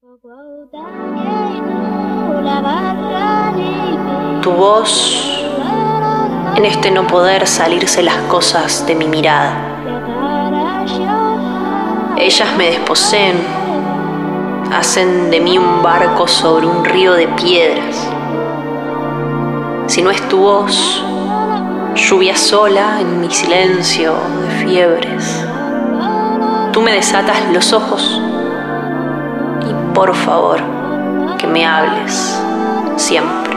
Tu voz en este no poder salirse las cosas de mi mirada. Ellas me desposeen, hacen de mí un barco sobre un río de piedras. Si no es tu voz, lluvia sola en mi silencio de fiebres. Tú me desatas los ojos por favor que me hables siempre.